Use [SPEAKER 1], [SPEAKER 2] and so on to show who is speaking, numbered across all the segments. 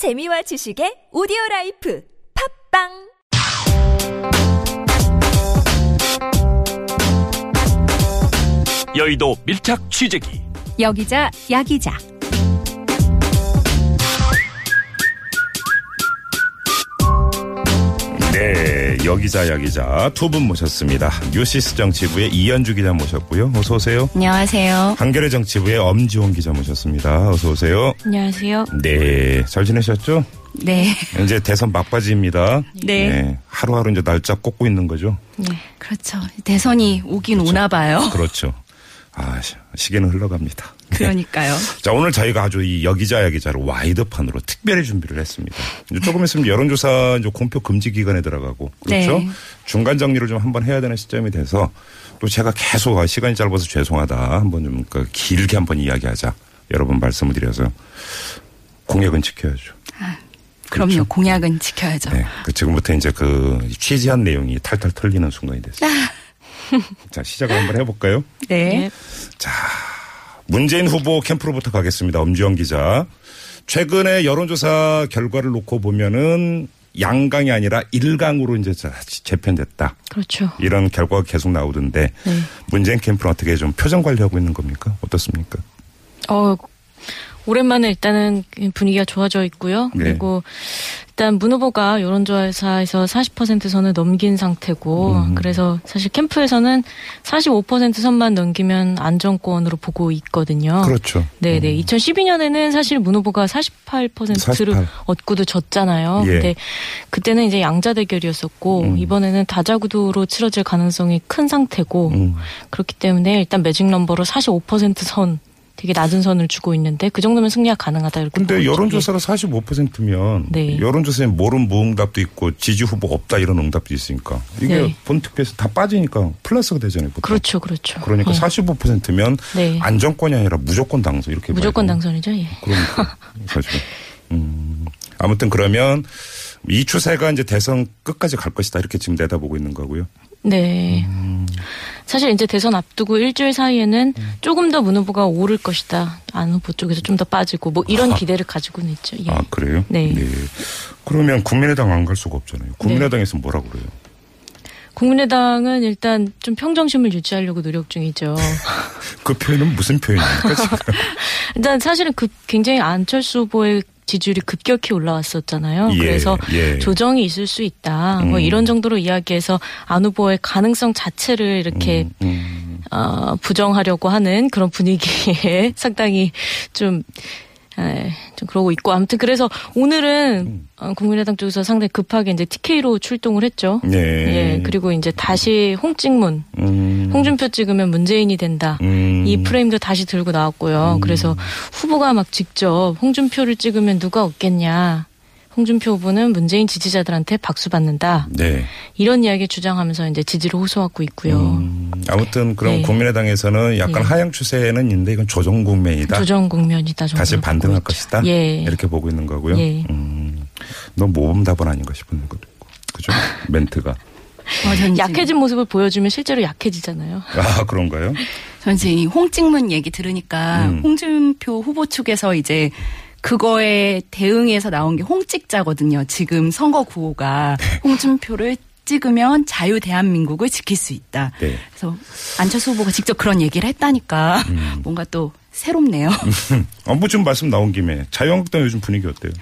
[SPEAKER 1] 재미와 지식의 오디오 라이프 팟빵!
[SPEAKER 2] 여의도 밀착 취재기.
[SPEAKER 3] 여기자 야기자.
[SPEAKER 4] 네, 여기자 야기자 두 분 모셨습니다. 뉴시스 정치부의 이현주 기자 모셨고요. 어서 오세요.
[SPEAKER 3] 안녕하세요
[SPEAKER 4] 한겨레 정치부의 엄지원 기자 모셨습니다. 어서 오세요.
[SPEAKER 3] 안녕하세요
[SPEAKER 4] 네, 잘 지내셨죠?
[SPEAKER 3] 네
[SPEAKER 4] 이제 대선 막바지입니다.
[SPEAKER 3] 네.
[SPEAKER 4] 하루하루 이제 날짜 꽂고 있는 거죠.
[SPEAKER 3] 네, 그렇죠. 대선이 오긴 오나 봐요.
[SPEAKER 4] 그렇죠. 아, 시- 시계는 흘러갑니다.
[SPEAKER 3] 그러니까요.
[SPEAKER 4] 자, 오늘 저희가 아주 이 여기자 야기자로 와이드판으로 특별히 준비를 했습니다. 이제 조금 있으면 여론조사 이제 공표 금지 기간에 들어가고 그렇죠.
[SPEAKER 3] 네.
[SPEAKER 4] 중간 정리를 좀 한번 해야 되는 시점이 돼서 또 제가 계속 아, 시간이 짧아서 죄송하다 한번 좀그 길게 한번 이야기하자 여러 번 말씀을 드려서 공약은 지켜야죠.
[SPEAKER 3] 그럼요.
[SPEAKER 4] 그렇죠.
[SPEAKER 3] 공약은 지켜야죠.
[SPEAKER 4] 네. 그 지금부터 이제 그 취재한 내용이 탈탈 털리는 순간이 됐어요. 자, 시작을 한번 해볼까요?
[SPEAKER 3] 네.
[SPEAKER 4] 자, 문재인 후보 캠프로부터 가겠습니다. 엄지영 기자. 최근에 여론조사 결과를 놓고 보면은 양강이 아니라 일강으로 이제 자- 재편됐다.
[SPEAKER 3] 그렇죠.
[SPEAKER 4] 이런 결과가 계속 나오던데
[SPEAKER 3] 네.
[SPEAKER 4] 문재인 캠프는 어떻게 좀 표정 관리하고 있는 겁니까? 어떻습니까?
[SPEAKER 5] 어, 오랜만에 일단은 분위기가 좋아져 있고요.
[SPEAKER 4] 네.
[SPEAKER 5] 그리고 일단 문 후보가 여론조사에서 40% 선을 넘긴 상태고,
[SPEAKER 4] 음.
[SPEAKER 5] 그래서 사실 캠프에서는 45% 선만 넘기면 안정권으로 보고 있거든요.
[SPEAKER 4] 그렇죠.
[SPEAKER 5] 네네. 2012년에는 사실 문 후보가 48%를
[SPEAKER 4] 48.
[SPEAKER 5] 얻고도 졌잖아요.
[SPEAKER 4] 예.
[SPEAKER 5] 근데 그때는 이제 양자 대결이었었고,
[SPEAKER 4] 음.
[SPEAKER 5] 이번에는 다자구도로 치러질 가능성이 큰 상태고,
[SPEAKER 4] 음.
[SPEAKER 5] 그렇기 때문에 일단 매직 넘버로 45%선 되게 낮은 선을 주고 있는데 그 정도면 승리가 가능하다 이렇게.
[SPEAKER 4] 근데. 여론조사가 45%면
[SPEAKER 5] 네.
[SPEAKER 4] 여론조사에 모른 무응답도 있고 지지 후보 없다 이런 응답도 있으니까 이게
[SPEAKER 5] 네.
[SPEAKER 4] 본 투표에서 다 빠지니까 플러스가 되잖아요. 보통.
[SPEAKER 5] 그렇죠, 그렇죠.
[SPEAKER 4] 그러니까
[SPEAKER 5] 예.
[SPEAKER 4] 45%면
[SPEAKER 5] 네.
[SPEAKER 4] 안정권이 아니라 무조건 당선 이렇게
[SPEAKER 5] 무조건. 당선이죠. 예.
[SPEAKER 4] 그러니까 사실 음, 아무튼 그러면 이 추세가 이제 대선 끝까지 갈 것이다 이렇게 지금 내다보고 있는 거고요.
[SPEAKER 5] 네. 사실 이제 대선 앞두고 일주일 사이에는 조금 더 문 후보가 오를 것이다. 안 후보 쪽에서 좀 더 빠지고 뭐 이런 기대를 가지고는 있죠. 예.
[SPEAKER 4] 아 그래요?
[SPEAKER 5] 네.
[SPEAKER 4] 그러면 국민의당 안 갈 수가 없잖아요. 국민의당에서 뭐라 그래요?
[SPEAKER 5] 국민의당은 일단 좀 평정심을 유지하려고 노력 중이죠.
[SPEAKER 4] 그 표현은 무슨 표현입니까?
[SPEAKER 5] 일단 사실은 급 굉장히 안철수 후보의 지지율이 급격히 올라왔었잖아요.
[SPEAKER 4] 예,
[SPEAKER 5] 그래서
[SPEAKER 4] 예.
[SPEAKER 5] 조정이 있을 수 있다. 뭐
[SPEAKER 4] 음.
[SPEAKER 5] 이런 정도로 이야기해서 안 후보의 가능성 자체를 이렇게
[SPEAKER 4] 음,
[SPEAKER 5] 어, 부정하려고 하는 그런 분위기에 상당히 좀, 에, 좀 그러고 있고 아무튼 그래서 오늘은
[SPEAKER 4] 음.
[SPEAKER 5] 어, 국민의당 쪽에서 상당히 급하게 이제 TK로 출동을 했죠.
[SPEAKER 4] 예.
[SPEAKER 5] 예, 그리고 이제 다시 홍찍문,
[SPEAKER 4] 음,
[SPEAKER 5] 홍준표 찍으면 문재인이 된다.
[SPEAKER 4] 음.
[SPEAKER 5] 이 프레임도 다시 들고 나왔고요. 그래서 후보가 막 직접 홍준표를 찍으면 누가 없겠냐. 홍준표 후보는 문재인 지지자들한테 박수 받는다.
[SPEAKER 4] 네.
[SPEAKER 5] 이런 이야기 주장하면서 이제 지지를 호소하고 있고요.
[SPEAKER 4] 음, 아무튼 그럼
[SPEAKER 5] 네.
[SPEAKER 4] 국민의당에서는 약간
[SPEAKER 5] 네.
[SPEAKER 4] 하향 추세는 있는데 이건 조정 국면이다.
[SPEAKER 5] 조정 국면이다.
[SPEAKER 4] 다시 반등할. 것이다.
[SPEAKER 5] 예.
[SPEAKER 4] 이렇게 보고 있는 거고요.
[SPEAKER 5] 예.
[SPEAKER 4] 음, 너무 모범답은 아닌가 싶은 것도 있고. 그죠? 멘트가.
[SPEAKER 3] 어, 전
[SPEAKER 5] 약해진 모습을 보여주면 실제로 약해지잖아요.
[SPEAKER 4] 아, 그런가요?
[SPEAKER 3] 전 지금 이 홍찍문 얘기 들으니까
[SPEAKER 4] 음.
[SPEAKER 3] 홍준표 후보 측에서 이제 그거에 대응해서 나온 게 홍찍자거든요. 지금 선거 구호가
[SPEAKER 4] 네.
[SPEAKER 3] 홍준표를 찍으면 자유 대한민국을 지킬 수 있다.
[SPEAKER 4] 네.
[SPEAKER 3] 그래서 안철수 후보가 직접 그런 얘기를 했다니까
[SPEAKER 4] 음.
[SPEAKER 3] 뭔가 또 새롭네요.
[SPEAKER 4] 어, 뭐좀 말씀 나온 김에 자유한국당 요즘 분위기 어때요?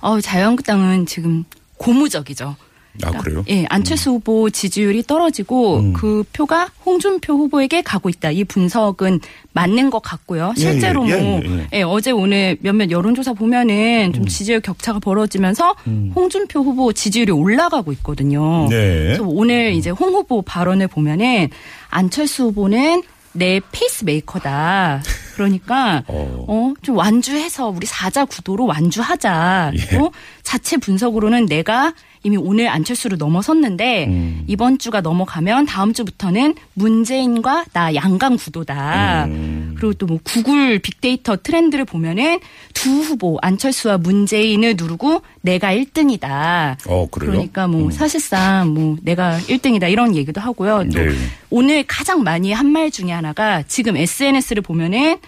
[SPEAKER 3] 어, 자유한국당은 지금 고무적이죠.
[SPEAKER 4] 아, 그래요?
[SPEAKER 3] 예, 안철수 후보 지지율이 떨어지고
[SPEAKER 4] 음.
[SPEAKER 3] 그 표가 홍준표 후보에게 가고 있다. 이 분석은 맞는 것 같고요.
[SPEAKER 4] 예,
[SPEAKER 3] 실제로
[SPEAKER 4] 예,
[SPEAKER 3] 뭐
[SPEAKER 4] 예, 예.
[SPEAKER 3] 예, 어제 오늘 몇몇 여론조사 보면은 좀 지지율 격차가 벌어지면서
[SPEAKER 4] 음.
[SPEAKER 3] 홍준표 후보 지지율이 올라가고 있거든요.
[SPEAKER 4] 네.
[SPEAKER 3] 그래서 오늘 이제 홍 후보 발언을 보면은 안철수 후보는 내 페이스메이커다. 그러니까
[SPEAKER 4] 어.
[SPEAKER 3] 어, 좀 완주해서 우리 사자 구도로 완주하자.
[SPEAKER 4] 예.
[SPEAKER 3] 어? 자체 분석으로는 내가 이미 오늘 안철수를 넘어섰는데
[SPEAKER 4] 음.
[SPEAKER 3] 이번 주가 넘어가면 다음 주부터는 문재인과 나 양강 구도다.
[SPEAKER 4] 음.
[SPEAKER 3] 그리고 또 뭐 구글 빅데이터 트렌드를 보면은 두 후보 안철수와 문재인을 누르고 내가 1등이다.
[SPEAKER 4] 어, 그래요?
[SPEAKER 3] 그러니까 뭐 사실상 뭐 내가 1등이다 이런 얘기도 하고요. 또
[SPEAKER 4] 네.
[SPEAKER 3] 오늘 가장 많이 한 말 중에 하나가 지금 SNS를 보면은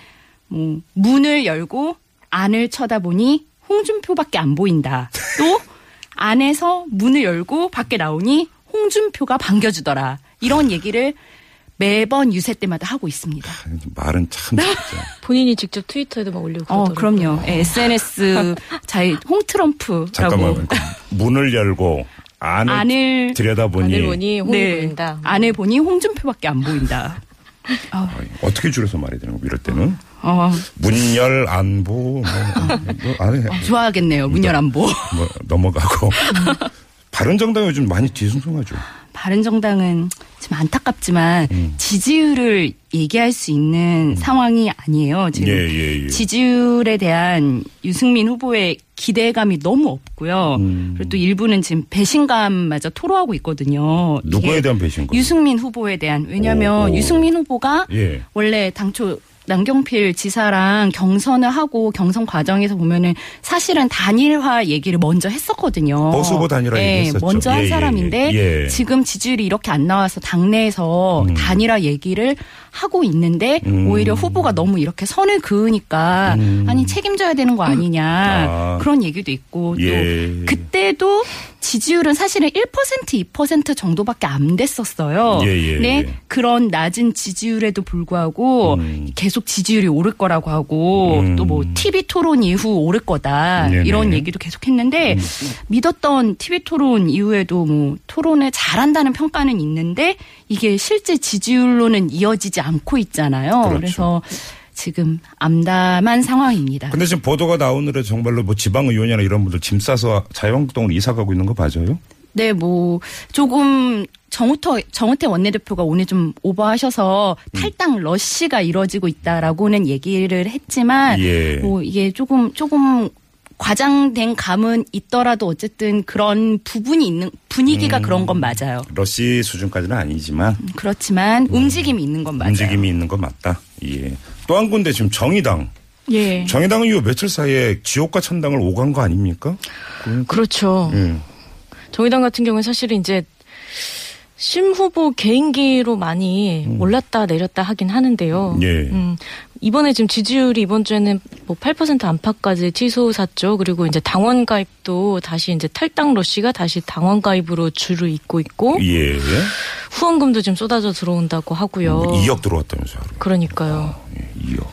[SPEAKER 3] 뭐 문을 열고 안을 쳐다보니 홍준표밖에 안 보인다. 또 안에서 문을 열고 밖에 나오니 홍준표가 반겨주더라. 이런 얘기를 매번 유세 때마다 하고 있습니다.
[SPEAKER 4] 말은 참 진짜.
[SPEAKER 5] 본인이 직접 트위터에도 막 올리고
[SPEAKER 3] 어,
[SPEAKER 5] 그러더라고요.
[SPEAKER 3] 그럼요. 예, SNS 자이 홍트럼프라고
[SPEAKER 4] 잠깐만 문을 열고 안을,
[SPEAKER 3] 안을
[SPEAKER 4] 들여다보니
[SPEAKER 5] 안을 보니 홍이
[SPEAKER 3] 네,
[SPEAKER 5] 보인다.
[SPEAKER 3] 안에 보니 홍준표밖에 안 보인다.
[SPEAKER 4] 어떻게 줄여서 말해야 되는 거 이럴 때는
[SPEAKER 3] 어,
[SPEAKER 4] 문열 안보 뭐, 뭐 안에
[SPEAKER 3] 좋아하겠네요. 문열 안보.
[SPEAKER 4] 뭐 넘어가고 바른정당 요즘 많이 뒤숭숭하죠.
[SPEAKER 3] 바른정당은 좀 안타깝지만
[SPEAKER 4] 음.
[SPEAKER 3] 지지율을 얘기할 수 있는 상황이 아니에요. 지금
[SPEAKER 4] 예, 예, 예.
[SPEAKER 3] 지지율에 대한 유승민 후보의 기대감이 너무 없고요.
[SPEAKER 4] 음.
[SPEAKER 3] 그리고 또 일부는 지금 배신감마저 토로하고 있거든요.
[SPEAKER 4] 누구에 대한 배신감?
[SPEAKER 3] 유승민 후보에 대한 왜냐하면
[SPEAKER 4] 오, 오.
[SPEAKER 3] 유승민 후보가
[SPEAKER 4] 예.
[SPEAKER 3] 원래 당초 남경필 지사랑 경선을 하고 경선 과정에서 보면은 사실은 단일화 얘기를 먼저 했었거든요.
[SPEAKER 4] 보수 후보 단일화
[SPEAKER 3] 네,
[SPEAKER 4] 얘기했었죠.
[SPEAKER 3] 먼저 한
[SPEAKER 4] 예, 예,
[SPEAKER 3] 사람인데
[SPEAKER 4] 예. 예.
[SPEAKER 3] 지금 지지율이 이렇게 안 나와서 당내에서
[SPEAKER 4] 음.
[SPEAKER 3] 단일화 얘기를 하고 있는데
[SPEAKER 4] 음.
[SPEAKER 3] 오히려 후보가 너무 이렇게 선을 그으니까
[SPEAKER 4] 음.
[SPEAKER 3] 아니 책임져야 되는 거 아니냐
[SPEAKER 4] 아.
[SPEAKER 3] 그런 얘기도 있고
[SPEAKER 4] 예.
[SPEAKER 3] 또 그때도 지지율은 사실은 1% 2% 정도밖에 안 됐었어요.
[SPEAKER 4] 예, 예,
[SPEAKER 3] 근데
[SPEAKER 4] 예.
[SPEAKER 3] 그런 낮은 지지율에도 불구하고
[SPEAKER 4] 음.
[SPEAKER 3] 계속 지지율이 오를 거라고 하고
[SPEAKER 4] 음.
[SPEAKER 3] 또뭐 TV 토론 이후 오를 거다
[SPEAKER 4] 네네. 음.
[SPEAKER 3] 이런 얘기도 계속 했는데 믿었던 TV 토론 이후에도 뭐 토론을 잘한다는 평가는 있는데 이게 실제 지지율로는 이어지지 않고 있잖아요.
[SPEAKER 4] 그렇죠.
[SPEAKER 3] 그래서 지금 암담한 상황입니다.
[SPEAKER 4] 근데 지금 보도가 나오느라 정말로 뭐 지방의원이나 이런 분들 짐 싸서 자유한국당으로 이사 가고 있는 거 맞아요?
[SPEAKER 3] 네, 뭐 조금 정우터 정우태 원내대표가 오늘 좀 오버하셔서
[SPEAKER 4] 음.
[SPEAKER 3] 탈당 러시가 이루어지고 있다라고는 얘기를 했지만
[SPEAKER 4] 예.
[SPEAKER 3] 뭐 이게 조금 조금 과장된 감은 있더라도 어쨌든 그런 부분이 있는 분위기가 그런 건 맞아요.
[SPEAKER 4] 러시 수준까지는 아니지만
[SPEAKER 3] 그렇지만 움직임이 있는 건 맞아요.
[SPEAKER 4] 음. 움직임이 있는 건 맞다. 예. 또 한 군데 지금 정의당.
[SPEAKER 5] 예.
[SPEAKER 4] 정의당은 요 며칠 사이에 지옥과 천당을 오간 거 아닙니까?
[SPEAKER 5] 그렇죠.
[SPEAKER 4] 예.
[SPEAKER 5] 정의당 같은 경우는 사실은 이제 심 후보 개인기로 많이 올랐다 내렸다 하긴 하는데요.
[SPEAKER 4] 예.
[SPEAKER 5] 음, 이번에 지금 지지율이 이번 주에는 뭐 8% 안팎까지 치솟았죠. 그리고 이제 당원 가입도 다시 이제 탈당 러시가 다시 당원 가입으로 줄을 잇고 있고
[SPEAKER 4] 예.
[SPEAKER 5] 후원금도 지금 쏟아져 들어온다고 하고요.
[SPEAKER 4] 2억 들어왔다면서요.
[SPEAKER 5] 그러니까요.
[SPEAKER 4] 예, 2억.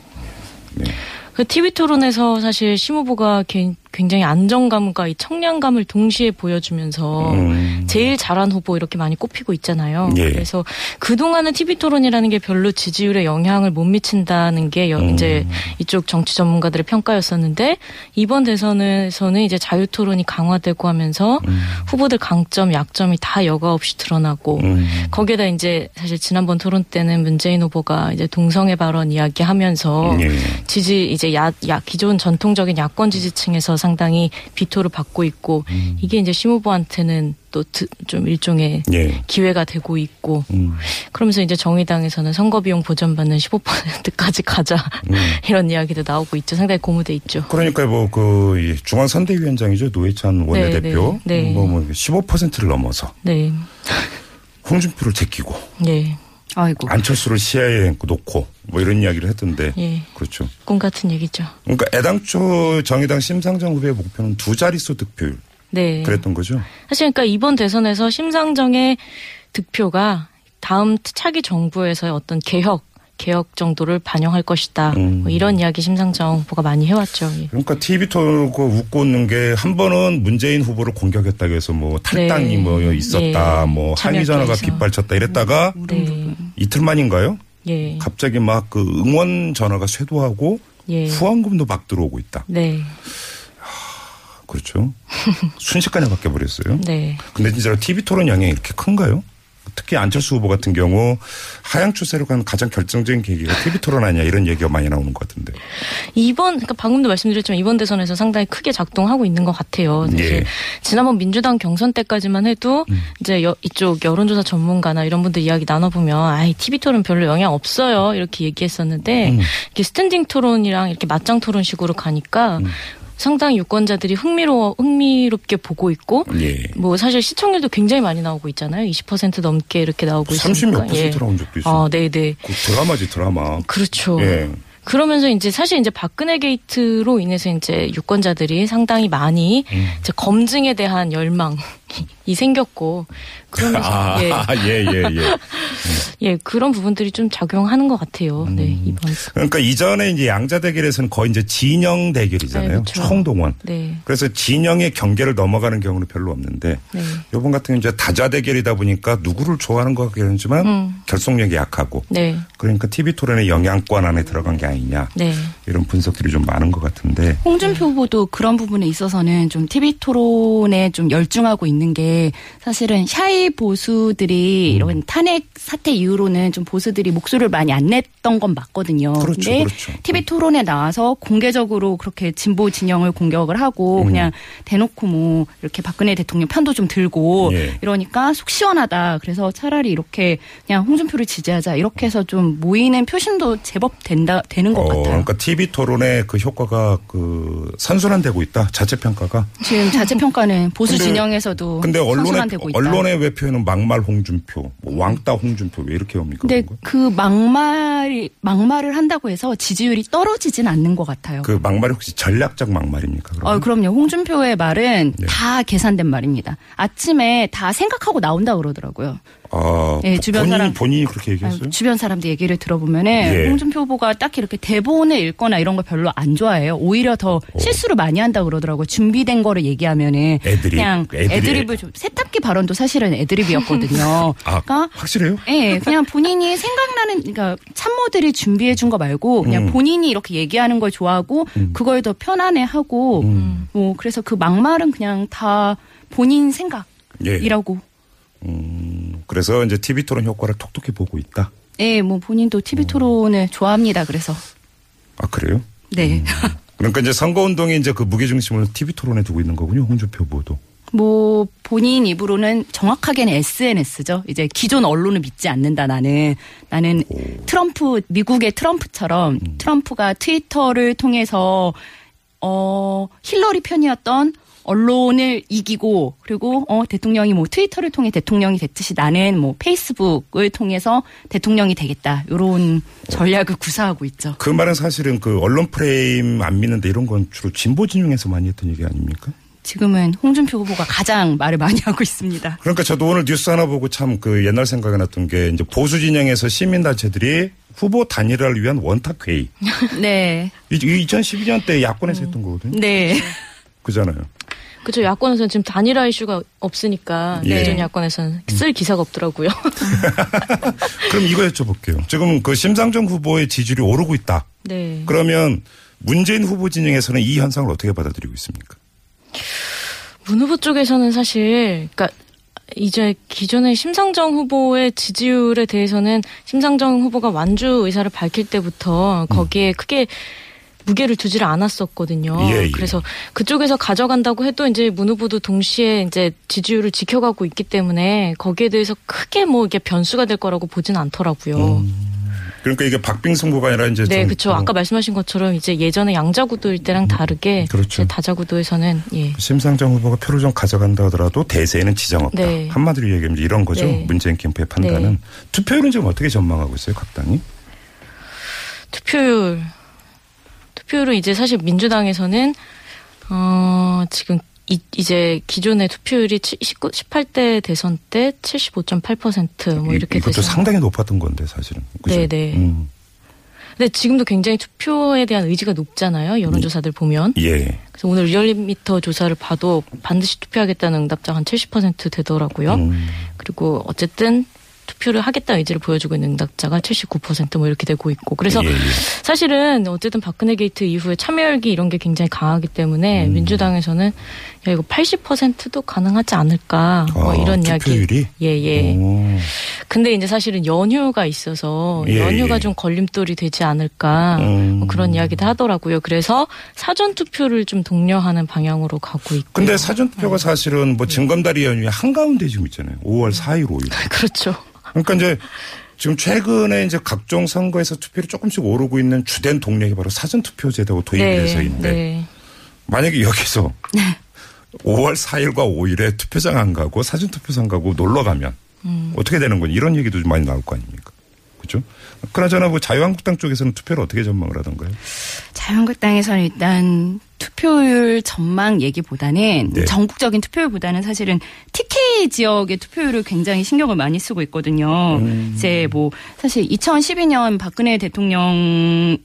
[SPEAKER 4] 네.
[SPEAKER 5] 그 TV 토론에서 사실 심 후보가 개- 굉장히 안정감과 이 청량감을 동시에 보여주면서
[SPEAKER 4] 음.
[SPEAKER 5] 제일 잘한 후보 이렇게 많이 꼽히고 있잖아요.
[SPEAKER 4] 예.
[SPEAKER 5] 그래서 그동안은 TV 토론이라는 게 별로 지지율에 영향을 못 미친다는 게 여-
[SPEAKER 4] 음.
[SPEAKER 5] 이제 이쪽 정치 전문가들의 평가였었는데 이번 대선에서는 이제 자유 토론이 강화되고 하면서 후보들 강점, 약점이 다 여과 없이 드러나고
[SPEAKER 4] 음.
[SPEAKER 5] 거기에다 이제 사실 지난번 토론 때는 문재인 후보가 이제 동성애 발언 이야기하면서
[SPEAKER 4] 예.
[SPEAKER 5] 지지 이제 야, 야 기존 전통적인 야권 지지층에서 상당히 비토를 받고 있고
[SPEAKER 4] 음.
[SPEAKER 5] 이게 이제 심 후보한테는 또 좀 일종의
[SPEAKER 4] 예.
[SPEAKER 5] 기회가 되고 있고
[SPEAKER 4] 음.
[SPEAKER 5] 그러면서 이제 정의당에서는 선거 비용 보전받는 15%까지 가자
[SPEAKER 4] 음.
[SPEAKER 5] 이런 이야기도 나오고 있죠. 상당히 고무돼 있죠.
[SPEAKER 4] 그러니까 뭐 그 중앙 선대위원장이죠 노회찬 원내대표
[SPEAKER 5] 네, 네.
[SPEAKER 4] 뭐뭐 15%를 넘어서
[SPEAKER 5] 네,
[SPEAKER 4] 홍준표를 제끼고
[SPEAKER 5] 네,
[SPEAKER 3] 아이고.
[SPEAKER 4] 안철수를 시야에 놓고 뭐 이런 이야기를 했던데
[SPEAKER 5] 예,
[SPEAKER 4] 그렇죠.
[SPEAKER 5] 꿈 같은 얘기죠.
[SPEAKER 4] 그러니까 애당초 정의당 심상정 후보의 목표는 두 자릿수 득표율
[SPEAKER 5] 네.
[SPEAKER 4] 그랬던 거죠.
[SPEAKER 5] 사실 그러니까 이번 대선에서 심상정의 득표가 다음 차기 정부에서의 어떤 개혁 개혁 정도를 반영할 것이다.
[SPEAKER 4] 음.
[SPEAKER 5] 뭐 이런 이야기 심상정 후보가 많이 해왔죠. 예.
[SPEAKER 4] 그러니까 TV 토고 웃고 웃는 게 한 번은 문재인 후보를 공격했다고 해서 뭐 탈당이
[SPEAKER 5] 네.
[SPEAKER 4] 뭐 있었다,
[SPEAKER 5] 예.
[SPEAKER 4] 뭐 한미 전화가. 빗발쳤다 이랬다가
[SPEAKER 5] 네.
[SPEAKER 4] 이틀 만인가요?
[SPEAKER 5] 예.
[SPEAKER 4] 갑자기 막 그 응원 전화가 쇄도하고
[SPEAKER 5] 예.
[SPEAKER 4] 후원금도 막 들어오고 있다.
[SPEAKER 5] 네.
[SPEAKER 4] 그렇죠. 순식간에 바뀌어 버렸어요.
[SPEAKER 5] 네.
[SPEAKER 4] 근데 진짜 TV 토론 영향이 이렇게 큰가요? 특히 안철수 후보 같은 경우 하향 추세로 간 가장 결정적인 계기가 TV 토론 아니야 이런 얘기가 많이 나오는 것 같은데.
[SPEAKER 5] 이번 그러니까 방금도 말씀드렸지만 이번 대선에서 상당히 크게 작동하고 있는 것 같아요. 사실
[SPEAKER 4] 예. 음.
[SPEAKER 5] 지난번 민주당 경선 때까지만 해도 이제 여- 이쪽 여론조사 전문가나 이런 분들 이야기 나눠보면 아이 TV 토론 별로 영향 없어요 이렇게 얘기했었는데
[SPEAKER 4] 음.
[SPEAKER 5] 이렇게 스탠딩 토론이랑 이렇게 맞짱 토론식으로 가니까
[SPEAKER 4] 음.
[SPEAKER 5] 상당히 유권자들이 흥미로워 흥미롭게 보고 있고
[SPEAKER 4] 예.
[SPEAKER 5] 뭐 사실 시청률도 굉장히 많이 나오고 있잖아요. 20% 넘게 이렇게 나오고
[SPEAKER 4] 30몇
[SPEAKER 5] 있으니까.
[SPEAKER 4] 퍼센트 나온 적도 있어요.
[SPEAKER 5] 아, 네, 네.
[SPEAKER 4] 그 드라마지 드라마.
[SPEAKER 5] 그렇죠.
[SPEAKER 4] 예.
[SPEAKER 5] 그러면서 이제 사실 이제 박근혜 게이트로 인해서 이제 유권자들이 상당히 많이
[SPEAKER 4] 음.
[SPEAKER 5] 이제 검증에 대한 열망 이 생겼고 그러면서
[SPEAKER 4] 아,
[SPEAKER 5] 예,
[SPEAKER 4] 예, 예, 예.
[SPEAKER 5] 예 그런 부분들이 좀 작용하는 것 같아요. 네
[SPEAKER 4] 음.
[SPEAKER 5] 이번
[SPEAKER 4] 그러니까 이전에 이제 양자 대결에서는 거의 이제 진영 대결이잖아요.
[SPEAKER 5] 네, 그렇죠.
[SPEAKER 4] 총동원.
[SPEAKER 5] 네
[SPEAKER 4] 그래서 진영의 경계를 넘어가는 경우는 별로 없는데
[SPEAKER 5] 네.
[SPEAKER 4] 이번 같은 경우 이제 다자 대결이다 보니까 누구를 좋아하는 것 같긴 하지만
[SPEAKER 5] 음.
[SPEAKER 4] 결속력이 약하고
[SPEAKER 5] 네,
[SPEAKER 4] 그러니까 TV 토론의 영향권 안에 들어간 게 아니냐
[SPEAKER 5] 네.
[SPEAKER 4] 이런 분석들이 좀 많은 것 같은데
[SPEAKER 3] 홍준표 후보도 그런 부분에 있어서는 좀 TV 토론에 좀 열중하고 있는 게 사실은 샤이 보수들이
[SPEAKER 4] 음.
[SPEAKER 3] 이런 탄핵 사태 이후로는 좀 보수들이 목소리를 많이 안 냈던 건 맞거든요.
[SPEAKER 4] 그렇죠,
[SPEAKER 3] 근데
[SPEAKER 4] 그렇죠.
[SPEAKER 3] TV 토론에 나와서 공개적으로 그렇게 진보 진영을 공격을 하고
[SPEAKER 4] 음.
[SPEAKER 3] 그냥 대놓고 뭐 이렇게 박근혜 대통령 편도 좀 들고
[SPEAKER 4] 예.
[SPEAKER 3] 이러니까 속 시원하다. 그래서 차라리 이렇게 그냥 홍준표를 지지하자 이렇게 해서 좀 모이는 표심도 제법 된다 되는 것
[SPEAKER 4] 어,
[SPEAKER 3] 같아요.
[SPEAKER 4] 그러니까 TV 토론의 그 효과가 그 선순환되고 있다 자체 평가가.
[SPEAKER 3] 지금 자체 평가는 보수 진영에서도
[SPEAKER 4] 근데 언론의. 언론의 외표에는 막말 홍준표, 뭐 왕따 홍준표 왜 이렇게 옵니까?
[SPEAKER 3] 근데?
[SPEAKER 4] 그
[SPEAKER 3] 막말이 막말을 한다고 해서 지지율이 떨어지진 않는 것 같아요.
[SPEAKER 4] 그 막말이 혹시 전략적 막말입니까? 그러면?
[SPEAKER 3] 어, 그럼요. 홍준표의 말은
[SPEAKER 4] 네.
[SPEAKER 3] 다 계산된 말입니다. 아침에 다 생각하고 나온다 그러더라고요.
[SPEAKER 4] 아,
[SPEAKER 3] 예,
[SPEAKER 4] 보-
[SPEAKER 3] 주변
[SPEAKER 4] 본인이
[SPEAKER 3] 사람-
[SPEAKER 4] 본인이 그렇게 얘기했어요?
[SPEAKER 3] 주변 사람들 얘기를 들어보면은
[SPEAKER 4] 예.
[SPEAKER 3] 홍준표 후보가 딱히 이렇게 대본을 읽거나 이런 거 별로 안 좋아해요. 오히려 더 실수를 많이 한다 그러더라고요. 준비된 거를 얘기하면은
[SPEAKER 4] 애드립.
[SPEAKER 3] 그냥
[SPEAKER 4] 애드립.
[SPEAKER 3] 애드립을 좀 세탁기 발언도 사실은 애드립이었거든요.
[SPEAKER 4] 아,
[SPEAKER 3] 그러니까
[SPEAKER 4] 확실해요?
[SPEAKER 3] 예, 그냥 본인이 생각나는, 그러니까 참모들이 준비해 준 거 말고 그냥
[SPEAKER 4] 음.
[SPEAKER 3] 본인이 이렇게 얘기하는 걸 좋아하고 그걸 더 편안해 하고
[SPEAKER 4] 음.
[SPEAKER 3] 뭐 그래서 그 막말은 그냥 다 본인
[SPEAKER 4] 예.
[SPEAKER 3] 생각이라고.
[SPEAKER 4] 음, 그래서 이제 TV 토론 효과를 톡톡히 보고 있다.
[SPEAKER 3] 예, 뭐 본인도 TV 토론을 좋아합니다. 그래서.
[SPEAKER 4] 아, 그래요?
[SPEAKER 3] 네.
[SPEAKER 4] 그러니까 이제 선거운동에 이제 그 무게중심을 TV 토론에 두고 있는 거군요. 홍준표 후보도.
[SPEAKER 3] 뭐 본인 입으로는 정확하게는 SNS죠. 이제 기존 언론을 믿지 않는다 나는 나는 트럼프 미국의 트럼프처럼 트럼프가 트위터를 통해서 어 힐러리 편이었던 언론을 이기고 그리고 어 대통령이 뭐 트위터를 통해 대통령이 됐듯이 나는 뭐 페이스북을 통해서 대통령이 되겠다. 요런 전략을 구사하고 있죠.
[SPEAKER 4] 그 말은 사실은 그 언론 프레임 안 믿는데 이런 건 주로 진보 진영에서 많이 했던 얘기 아닙니까?
[SPEAKER 3] 지금은 홍준표 후보가 가장 말을 많이 하고 있습니다.
[SPEAKER 4] 그러니까 저도 오늘 뉴스 하나 보고 참 그 옛날 생각이 났던 게 이제 보수 진영에서 시민단체들이 후보 단일화를 위한 원탁회의.
[SPEAKER 3] 네.
[SPEAKER 4] 이 2012년 때 야권에서 했던 거거든요.
[SPEAKER 3] 네.
[SPEAKER 4] 그잖아요.
[SPEAKER 5] 그죠 야권에서는 지금 단일화 이슈가 없으니까
[SPEAKER 4] 예.
[SPEAKER 5] 예전 야권에서는 쓸 기사가 없더라고요.
[SPEAKER 4] 그럼 이거 여쭤볼게요. 지금 그 심상정 후보의 지지율이 오르고 있다.
[SPEAKER 5] 네.
[SPEAKER 4] 그러면 문재인 후보 진영에서는 이 현상을 어떻게 받아들이고 있습니까?
[SPEAKER 5] 문 후보 쪽에서는 사실, 그러니까 이제 기존의 심상정 후보의 지지율에 대해서는 심상정 후보가 완주 의사를 밝힐 때부터 거기에 크게 무게를 두지를 않았었거든요.
[SPEAKER 4] 예, 예.
[SPEAKER 5] 그래서 그쪽에서 가져간다고 해도 이제 문 후보도 동시에 이제 지지율을 지켜가고 있기 때문에 거기에 대해서 크게 뭐 이게 변수가 될 거라고 보진 않더라고요.
[SPEAKER 4] 그러니까 이게 박빙승부가 아니라 이제
[SPEAKER 5] 네,
[SPEAKER 4] 좀
[SPEAKER 5] 그렇죠.
[SPEAKER 4] 어,
[SPEAKER 5] 아까 말씀하신 것처럼 이제 예전에 양자구도일 때랑 다르게
[SPEAKER 4] 그렇죠.
[SPEAKER 5] 다자구도에서는 예.
[SPEAKER 4] 심상정 후보가 표를 좀 가져간다 하더라도 대세에는 지장 없다.
[SPEAKER 5] 네.
[SPEAKER 4] 한마디로 얘기하면 이런 거죠.
[SPEAKER 5] 네.
[SPEAKER 4] 문재인 캠프의 판단은.
[SPEAKER 5] 네.
[SPEAKER 4] 투표율은 지금 어떻게 전망하고 있어요, 각 당이?
[SPEAKER 5] 투표율 투표율은 이제 사실 민주당에서는 어 지금 이, 이제 기존의 투표율이 19, 18대 대선 때 75.8%뭐 이렇게
[SPEAKER 4] 이것도 상당히 높았던 건데 사실은. 그죠?
[SPEAKER 5] 네, 네.
[SPEAKER 4] 음.
[SPEAKER 5] 근데 지금도 굉장히 투표에 대한 의지가 높잖아요. 여론조사들 보면.
[SPEAKER 4] 예.
[SPEAKER 5] 그래서 오늘 리얼미터 조사를 봐도 반드시 투표하겠다는 응답자가 한 70% 되더라고요.
[SPEAKER 4] 음.
[SPEAKER 5] 그리고 어쨌든 투표를 하겠다는 의지를 보여주고 있는 응답자가 79%뭐 이렇게 되고 있고. 그래서
[SPEAKER 4] 예, 예.
[SPEAKER 5] 사실은 어쨌든 박근혜 게이트 이후에 참여열기 이런 게 굉장히 강하기 때문에
[SPEAKER 4] 음.
[SPEAKER 5] 민주당에서는 야 이거 80%도 가능하지 않을까 뭐
[SPEAKER 4] 아,
[SPEAKER 5] 이런 이야기.
[SPEAKER 4] 투표율이?
[SPEAKER 5] 예예.
[SPEAKER 4] 오.
[SPEAKER 5] 근데 이제 사실은 연휴가 있어서
[SPEAKER 4] 예,
[SPEAKER 5] 연휴가
[SPEAKER 4] 예.
[SPEAKER 5] 좀 걸림돌이 되지 않을까
[SPEAKER 4] 음.
[SPEAKER 5] 뭐 그런 이야기도 하더라고요. 그래서 사전 투표를 좀 독려하는 방향으로 가고 있고.
[SPEAKER 4] 근데 사전 투표가
[SPEAKER 5] 네.
[SPEAKER 4] 사실은 뭐 징검다리 연휴에 한가운데 지금 있잖아요. 5월 4일, 5일.
[SPEAKER 5] 그렇죠.
[SPEAKER 4] 그러니까 이제 지금 최근에 이제 각종 선거에서 투표율이 조금씩 오르고 있는 주된 동력이 바로 사전투표제도가 도입이 돼서인데
[SPEAKER 5] 네.
[SPEAKER 4] 만약에 여기서 5월 4일과 5일에 투표장 안 가고 사전투표장 가고 놀러 가면
[SPEAKER 5] 음.
[SPEAKER 4] 어떻게 되는 거니 이런 얘기도 좀 많이 나올 거 아닙니까? 그죠? 그나저나 뭐 자유한국당 쪽에서는 투표를 어떻게 전망을 하던가요?
[SPEAKER 3] 자유한국당에서는 일단 투표율 전망 얘기보다는
[SPEAKER 4] 네.
[SPEAKER 3] 전국적인 투표율보다는 사실은 TK 지역의 투표율을 굉장히 신경을 많이 쓰고 있거든요.
[SPEAKER 4] 음.
[SPEAKER 3] 이제 뭐 사실 2012년 박근혜 대통령의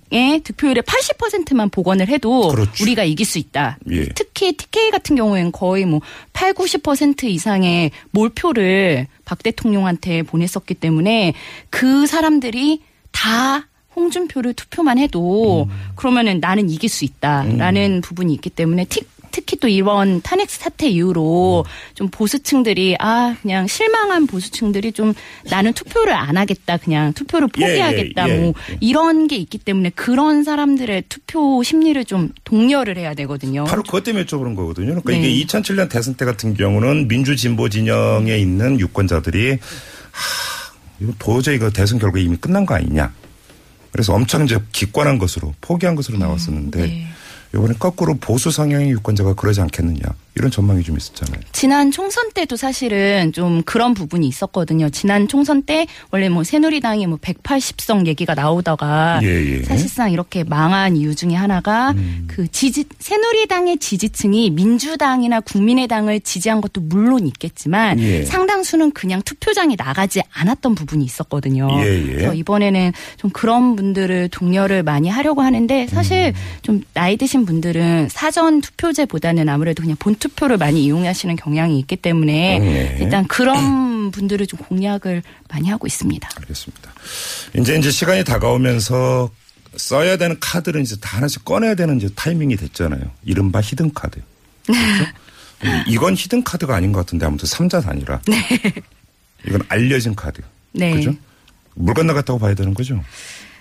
[SPEAKER 3] 득표율의 80%만 복원을 해도
[SPEAKER 4] 그렇죠.
[SPEAKER 3] 우리가 이길 수 있다.
[SPEAKER 4] 예.
[SPEAKER 3] 특히 TK 같은 경우에는 거의 뭐 8, 90% 이상의 몰표를 박 대통령한테 보냈었기 때문에 그 사람들이 다 홍준표를 투표만 해도
[SPEAKER 4] 음.
[SPEAKER 3] 그러면은 나는 이길 수 있다라는 부분이 있기 때문에 티- 특히 또 이번 탄핵 사태 이후로
[SPEAKER 4] 음.
[SPEAKER 3] 좀 보수층들이 아 그냥 실망한 보수층들이 좀 나는 투표를 안 하겠다 그냥 투표를
[SPEAKER 4] 예, 예,
[SPEAKER 3] 포기하겠다
[SPEAKER 4] 예,
[SPEAKER 3] 뭐
[SPEAKER 4] 예.
[SPEAKER 3] 이런 게 있기 때문에 그런 사람들의 투표 심리를 좀 독려를 해야 되거든요.
[SPEAKER 4] 바로 그것 때문에 여쭤보는 거거든요. 그러니까
[SPEAKER 3] 네.
[SPEAKER 4] 이게 2007년 대선 때 같은 경우는 민주 진보 진영에 있는 유권자들이 하, 이거 도저히 그 대선 결과 이미 끝난 거 아니냐. 그래서 엄청 이제 기권한 것으로 포기한 것으로 나왔었는데
[SPEAKER 3] 네.
[SPEAKER 4] 이번에 거꾸로 보수 성향의 유권자가 그러지 않겠느냐 이런 전망이 좀 있었잖아요.
[SPEAKER 3] 지난 총선 때도 사실은 좀 그런 부분이 있었거든요. 지난 총선 때 원래 뭐 새누리당이 뭐 180석 얘기가 나오다가
[SPEAKER 4] 예, 예.
[SPEAKER 3] 사실상 이렇게 망한 이유 중에 하나가
[SPEAKER 4] 음.
[SPEAKER 3] 그 지지 새누리당의 지지층이 민주당이나 국민의당을 지지한 것도 물론 있겠지만
[SPEAKER 4] 예.
[SPEAKER 3] 상당수는 그냥 투표장에 나가지 않았던 부분이 있었거든요.
[SPEAKER 4] 예, 예.
[SPEAKER 3] 그래서 이번에는 좀 그런 분들을 독려를 많이 하려고 하는데 사실
[SPEAKER 4] 음.
[SPEAKER 3] 좀 나이 드신 분들은 사전 투표제보다는 아무래도 그냥 본투 표를 많이 이용하시는 경향이 있기 때문에
[SPEAKER 4] 네.
[SPEAKER 3] 일단 그런 분들을 좀 공략을 많이 하고 있습니다.
[SPEAKER 4] 알겠습니다. 이제 이제 시간이 다가오면서 써야 되는 카드를 이제 다 하나씩 꺼내야 되는 이제 타이밍이 됐잖아요. 이른바 히든 카드. 그렇죠? 근데 이건 히든 카드가 아닌 것 같은데 아무튼 삼자 단일화라. 이건 알려진 카드.
[SPEAKER 3] 네.
[SPEAKER 4] 그죠? 물 건너갔다고 봐야 되는 거죠.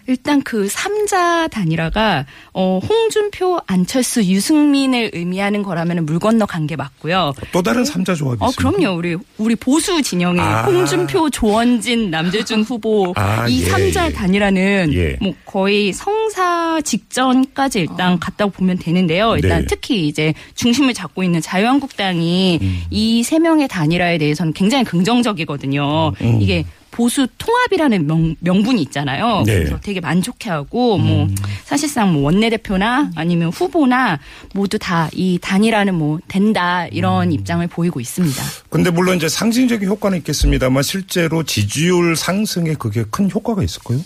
[SPEAKER 3] 일단 그 삼자 단일화가 어 홍준표, 안철수, 유승민을 의미하는 거라면 물 건너 간 게 맞고요.
[SPEAKER 4] 또 다른 삼자 조합이
[SPEAKER 3] 어
[SPEAKER 4] 있습니다.
[SPEAKER 3] 그럼요. 우리 우리 보수 진영의
[SPEAKER 4] 아.
[SPEAKER 3] 홍준표, 조원진, 남재준 후보
[SPEAKER 4] 아,
[SPEAKER 3] 이
[SPEAKER 4] 예,
[SPEAKER 3] 삼자
[SPEAKER 4] 예.
[SPEAKER 3] 단일화는
[SPEAKER 4] 예.
[SPEAKER 3] 뭐 거의 성사 직전까지 일단 갔다고 보면 되는데요. 일단
[SPEAKER 4] 네.
[SPEAKER 3] 특히 이제 중심을 잡고 있는 자유한국당이
[SPEAKER 4] 음.
[SPEAKER 3] 이세 명의 단일화에 대해서는 굉장히 긍정적이거든요.
[SPEAKER 4] 음.
[SPEAKER 3] 이게 보수 통합이라는 명, 명분이 있잖아요.
[SPEAKER 4] 네.
[SPEAKER 3] 그래서 되게 만족해하고 뭐
[SPEAKER 4] 음.
[SPEAKER 3] 사실상 뭐 원내대표나 아니면 후보나 모두 다 이 단일화는 뭐 된다
[SPEAKER 4] 음.
[SPEAKER 3] 이런 입장을 보이고 있습니다.
[SPEAKER 4] 근데 물론 이제 상징적인 효과는 있겠습니다만 실제로 지지율 상승에 그게 큰 효과가 있을까요?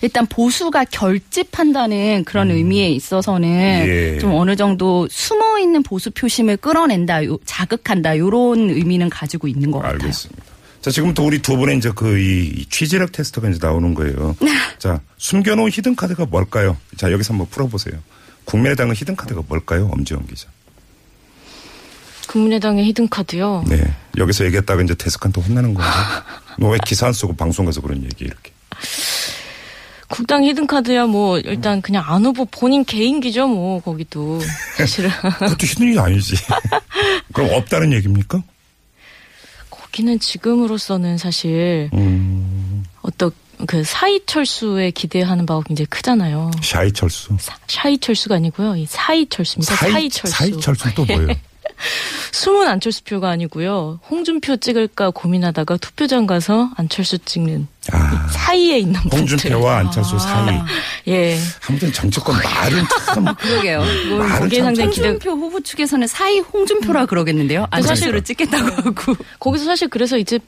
[SPEAKER 3] 일단 보수가 결집한다는 그런 의미에 있어서는
[SPEAKER 4] 음. 예.
[SPEAKER 3] 좀 어느 정도 숨어 있는 보수 표심을 끌어낸다, 요- 자극한다 이런 의미는 가지고 있는 것 같아요.
[SPEAKER 4] 알겠습니다. 자, 지금부터 우리 두 분의 이제 그 이 취재력 테스트가 이제 나오는 거예요. 자, 숨겨놓은 히든 카드가 뭘까요? 자, 여기서 한번 풀어보세요. 국민의당의 히든 카드가 뭘까요? 엄지원 기자.
[SPEAKER 5] 국민의당의 히든 카드요.
[SPEAKER 4] 네. 여기서 얘기했다가 이제 데스크한테 혼나는 거예요. 너왜 기사 안 쓰고 방송 가서 그런 얘기 이렇게.
[SPEAKER 5] 국당 히든카드야 뭐 일단 그냥 안 후보 본인 개인기죠 뭐 거기도 사실은
[SPEAKER 4] 그것도 히든 일이 아니지. 그럼 없다는 얘기입니까?
[SPEAKER 5] 거기는 지금으로서는 사실
[SPEAKER 4] 음,
[SPEAKER 5] 어떤 그 사이 철수에 기대하는 바가 굉장히 크잖아요.
[SPEAKER 4] 샤이 철수.
[SPEAKER 5] 사, 샤이 철수가 아니고요. 이 사이 철수입니다. 사이철수.
[SPEAKER 4] 사이 철수 또 뭐예요?
[SPEAKER 5] 숨은 안철수표가 아니고요. 홍준표 찍을까 고민하다가 투표장 가서 안철수 찍는
[SPEAKER 4] 아,
[SPEAKER 5] 사이에 있는 분들.
[SPEAKER 4] 홍준표와 안철수 사이.
[SPEAKER 5] 예.
[SPEAKER 4] 아무튼 정치권 말은 참
[SPEAKER 3] 그러게요.
[SPEAKER 4] 참
[SPEAKER 5] 상당히 기대.
[SPEAKER 3] 홍준표 후보 측에서는 사이 홍준표라 그러겠는데요. 안철수를 찍겠다고 하고.
[SPEAKER 5] 거기서 사실 그래서 이제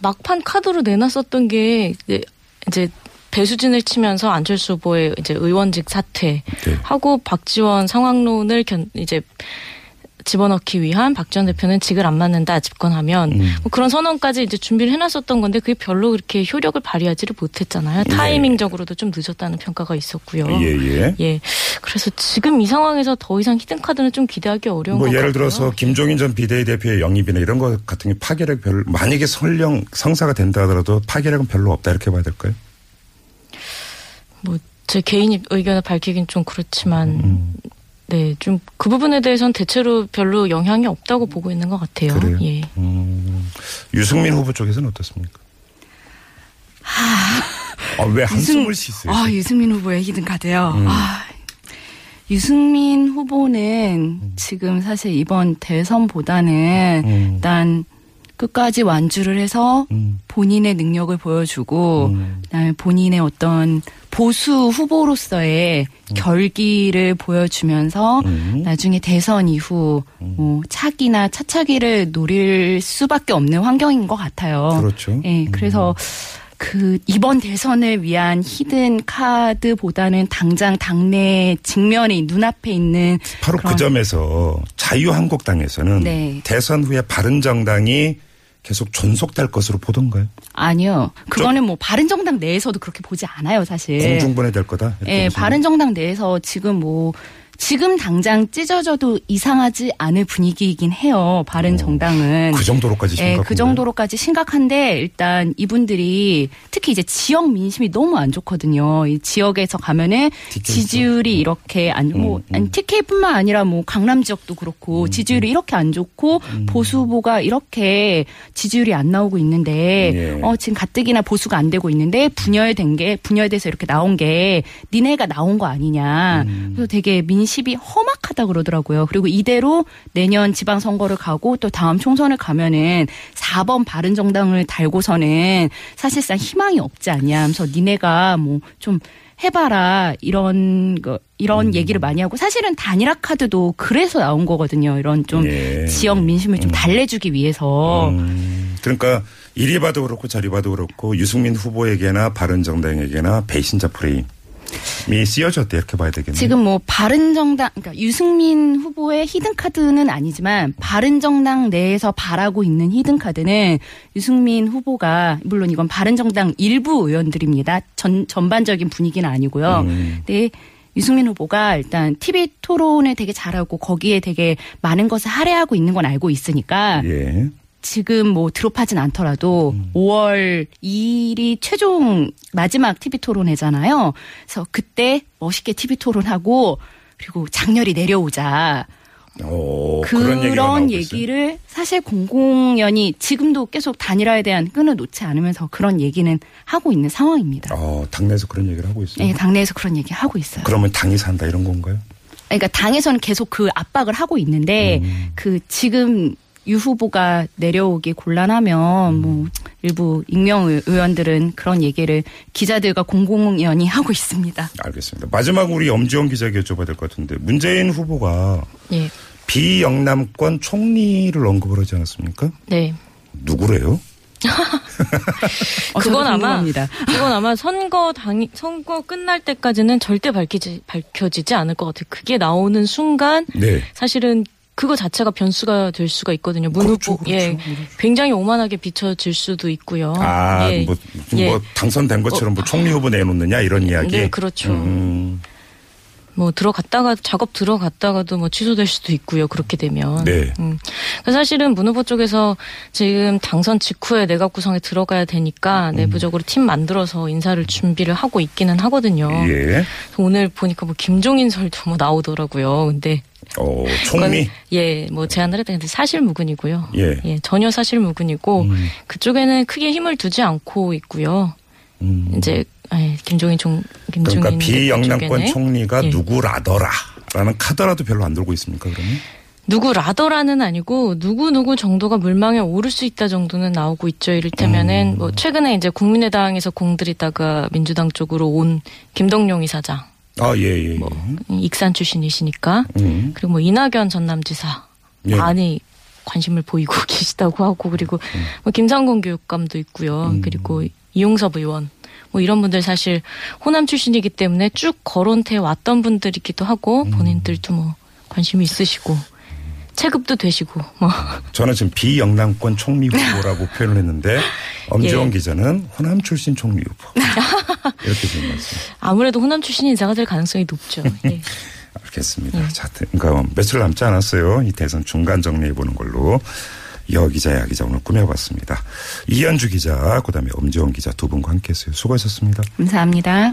[SPEAKER 5] 막판 카드로 내놨었던 게 이제, 이제 배수진을 치면서 안철수 후보의 이제 의원직 사퇴
[SPEAKER 4] 네.
[SPEAKER 5] 하고 박지원 상황론을 견 이제 집어넣기 위한 박 전 대표는 직을 안 맞는다 집권하면
[SPEAKER 4] 음.
[SPEAKER 5] 뭐 그런 선언까지 이제 준비를 해놨었던 건데 그게 별로 그렇게 효력을 발휘하지를 못했잖아요. 타이밍적으로도 좀 늦었다는 평가가 있었고요.
[SPEAKER 4] 예, 예.
[SPEAKER 5] 예. 그래서 지금 이 상황에서 더 이상 히든 카드는 좀 기대하기 어려운 뭐것
[SPEAKER 4] 예를
[SPEAKER 5] 같고요.
[SPEAKER 4] 들어서 김종인 전 비대위 대표의 영입이나 이런 것 같은 게 파괴력 별로 만약에 설령 성사가 된다 하더라도 파괴력은 별로 없다 이렇게 봐야 될까요?
[SPEAKER 5] 뭐 제 개인 입- 의견을 밝히긴 좀 그렇지만
[SPEAKER 4] 음.
[SPEAKER 5] 네, 좀 그 부분에 대해서는 대체로 별로 영향이 없다고 보고 있는 것 같아요.
[SPEAKER 4] 그래요?
[SPEAKER 5] 예.
[SPEAKER 4] 음, 유승민 후보 쪽에서는 어떻습니까? 아, 왜 한숨을 쉬세요?
[SPEAKER 3] 아, 유승민 후보의 히든 카드요.
[SPEAKER 4] 음.
[SPEAKER 3] 아, 유승민 후보는 지금 사실 이번 대선보다는
[SPEAKER 4] 음.
[SPEAKER 3] 일단 끝까지 완주를 해서
[SPEAKER 4] 음.
[SPEAKER 3] 본인의 능력을 보여주고
[SPEAKER 4] 음.
[SPEAKER 3] 그다음에 본인의 어떤 보수 후보로서의 결기를 보여주면서
[SPEAKER 4] 음.
[SPEAKER 3] 나중에 대선 이후 뭐 차기나 차차기를 노릴 수밖에 없는 환경인 것 같아요.
[SPEAKER 4] 그렇죠.
[SPEAKER 3] 예, 그래서 그 이번 대선을 위한 히든 카드보다는 당장 당내 직면에 눈앞에 있는
[SPEAKER 4] 바로
[SPEAKER 3] 그
[SPEAKER 4] 점에서 자유한국당에서는
[SPEAKER 3] 네.
[SPEAKER 4] 대선 후에 바른정당이 계속 존속될 것으로 보던가요?
[SPEAKER 3] 아니요. 그거는 뭐 바른정당 내에서도 그렇게 보지 않아요, 사실.
[SPEAKER 4] 공중분해될 거다.
[SPEAKER 3] 예,
[SPEAKER 4] 보시나요?
[SPEAKER 3] 바른정당 내에서 지금 뭐 지금 당장 찢어져도 이상하지 않을 분위기이긴 해요. 바른정당은.
[SPEAKER 4] 그 정도로까지
[SPEAKER 3] 예,
[SPEAKER 4] 심각한
[SPEAKER 3] 그 정도로까지 심각한데 일단 이분들이 특히 이제 지역 민심이 너무 안 좋거든요. 이 지역에서 가면은
[SPEAKER 4] TK.
[SPEAKER 3] 지지율이 이렇게 안, 뭐,
[SPEAKER 4] 음, 음.
[SPEAKER 3] 아니, TK뿐만 아니라 뭐 강남 지역도 그렇고 지지율이 이렇게 안 좋고
[SPEAKER 4] 음.
[SPEAKER 3] 보수 후보가 이렇게 지지율이 안 나오고 있는데
[SPEAKER 4] 예.
[SPEAKER 3] 어, 지금 가뜩이나 보수가 안 되고 있는데 분열된 게 분열돼서 이렇게 나온 게 니네가 나온 거 아니냐.
[SPEAKER 4] 음.
[SPEAKER 3] 그래서 되게 민심 이 험악하다 그러더라고요. 그리고 이대로 내년 지방선거를 가고 또 다음 총선을 가면은 4번 바른정당을 달고서는 사실상 희망이 없지 않냐. 하면서 니네가 뭐 좀 해봐라 이런 거
[SPEAKER 4] 음.
[SPEAKER 3] 이런 얘기를 많이 하고 사실은 단일화 카드도 그래서 나온 거거든요. 이런 좀
[SPEAKER 4] 예.
[SPEAKER 3] 지역 민심을 좀 달래주기 위해서
[SPEAKER 4] 음, 그러니까 이리 봐도 그렇고 저리 봐도 그렇고 유승민 후보에게나 바른정당에게나 배신자 프레임 이 쓰여졌다 이렇게 봐야 되겠네요.
[SPEAKER 3] 지금 뭐 바른정당 그러니까 유승민 후보의 히든 카드는 아니지만 바른정당 내에서 바라고 있는 히든 카드는 유승민 후보가 물론 이건 바른정당 일부 의원들입니다. 전 전반적인 분위기는 아니고요.
[SPEAKER 4] 음.
[SPEAKER 3] 근데 유승민 후보가 일단 TV 토론을 되게 잘하고 거기에 되게 많은 것을 할애하고 있는 건 알고 있으니까
[SPEAKER 4] 예.
[SPEAKER 3] 지금 뭐 드롭하진 않더라도 5월 2일이 최종 마지막 TV 토론회잖아요. 그래서 그때 멋있게 TV 토론하고 그리고 장렬히 내려오자.
[SPEAKER 4] 오, 그런,
[SPEAKER 3] 그런
[SPEAKER 4] 나오고 있어요.
[SPEAKER 3] 얘기를 사실 공공연히 지금도 계속 단일화에 대한 끈을 놓지 않으면서 그런 얘기는 하고 있는 상황입니다.
[SPEAKER 4] 어, 당내에서 그런 얘기를 하고 있어요.
[SPEAKER 3] 네, 당내에서 그런 얘기 하고 있어요.
[SPEAKER 4] 그러면 당이 산다 이런 건가요?
[SPEAKER 3] 그러니까 당에서는 계속 그 압박을 하고 있는데
[SPEAKER 4] 음.
[SPEAKER 3] 그 지금 유 후보가 내려오기 곤란하면 뭐 일부 익명 의- 의원들은 그런 얘기를 기자들과 공공연히 하고 있습니다.
[SPEAKER 4] 알겠습니다. 마지막 우리 엄지원 기자에게 여쭤봐야 될 것 같은데 문재인 후보가
[SPEAKER 5] 예.
[SPEAKER 4] 비영남권 총리를 언급을 하지 않았습니까?
[SPEAKER 5] 네.
[SPEAKER 4] 누구래요?
[SPEAKER 3] 어,
[SPEAKER 5] 그건 아마. 그건 아마 선거 당 선거 끝날 때까지는 절대 밝히지 밝혀지지 않을 것 같아요. 그게 나오는 순간
[SPEAKER 4] 네.
[SPEAKER 5] 사실은 그거 자체가 변수가 될 수가 있거든요. 문
[SPEAKER 4] 그렇죠,
[SPEAKER 5] 후보
[SPEAKER 4] 그렇죠,
[SPEAKER 5] 예, 굉장히 오만하게 비춰질 수도 있고요.
[SPEAKER 4] 아,
[SPEAKER 5] 예.
[SPEAKER 4] 뭐, 지금
[SPEAKER 5] 예.
[SPEAKER 4] 뭐 당선된 것처럼 뭐 총리 후보 내놓느냐 이런 이야기.
[SPEAKER 5] 네, 그렇죠.
[SPEAKER 4] 음,
[SPEAKER 5] 뭐 들어갔다가 작업 들어갔다가도 뭐 취소될 수도 있고요. 그렇게 되면.
[SPEAKER 4] 네.
[SPEAKER 5] 음. 그래서 사실은 문 후보 쪽에서 지금 당선 직후에 내각 구성에 들어가야 되니까 내부적으로 팀 만들어서 인사를 준비를 하고 있기는 하거든요.
[SPEAKER 4] 예.
[SPEAKER 5] 오늘 보니까 뭐 김종인 설도 뭐 나오더라고요. 근데
[SPEAKER 4] 어, 총리.
[SPEAKER 5] 예, 뭐 제안을 했다. 근데 사실 무근이고요.
[SPEAKER 4] 예.
[SPEAKER 5] 전혀 사실 무근이고
[SPEAKER 4] 음.
[SPEAKER 5] 그쪽에는 크게 힘을 두지 않고 있고요.
[SPEAKER 4] 음.
[SPEAKER 5] 이제 예, 김종인 총 김종인
[SPEAKER 4] 그러니까 비영남권 총리가
[SPEAKER 5] 예.
[SPEAKER 4] 누구라더라라는 카드라도 별로 안 들고 있습니까 그러면?
[SPEAKER 5] 누구 라더라는 아니고 누구 누구 정도가 물망에 오를 수 있다 정도는 나오고 있죠. 이를테면은
[SPEAKER 4] 음.
[SPEAKER 5] 뭐 최근에 이제 국민의당에서 공들이다가 민주당 쪽으로 온 김동룡 이사장
[SPEAKER 4] 아, 예, 예. 예.
[SPEAKER 5] 뭐 익산 출신이시니까
[SPEAKER 4] 음.
[SPEAKER 5] 그리고 뭐 이낙연 전남지사
[SPEAKER 4] 예.
[SPEAKER 5] 많이 관심을 보이고 계시다고 하고 그리고
[SPEAKER 4] 음.
[SPEAKER 5] 뭐 김상곤 교육감도 있고요. 그리고 이용섭 의원 뭐 이런 분들 사실 호남 출신이기 때문에 쭉 거론돼 왔던 분들이기도 하고
[SPEAKER 4] 음.
[SPEAKER 5] 본인들도 뭐 관심이 있으시고 체급도 되시고 뭐
[SPEAKER 4] 저는 지금 비영남권 총리 후보라고 표현을 했는데 엄지원
[SPEAKER 5] 예.
[SPEAKER 4] 기자는 호남 출신 총리 후보 이렇게 지금 말씀.
[SPEAKER 5] 아무래도 호남 출신 인사가 될 가능성이 높죠. 예.
[SPEAKER 4] 알겠습니다. 자, 그러니까 며칠 남지 않았어요. 이 대선 중간 정리해 보는 걸로 여 기자, 야 기자 오늘 꾸며봤습니다. 이현주 기자, 그다음에 엄지원 기자 두 분과 함께했어요. 수고하셨습니다.
[SPEAKER 3] 감사합니다.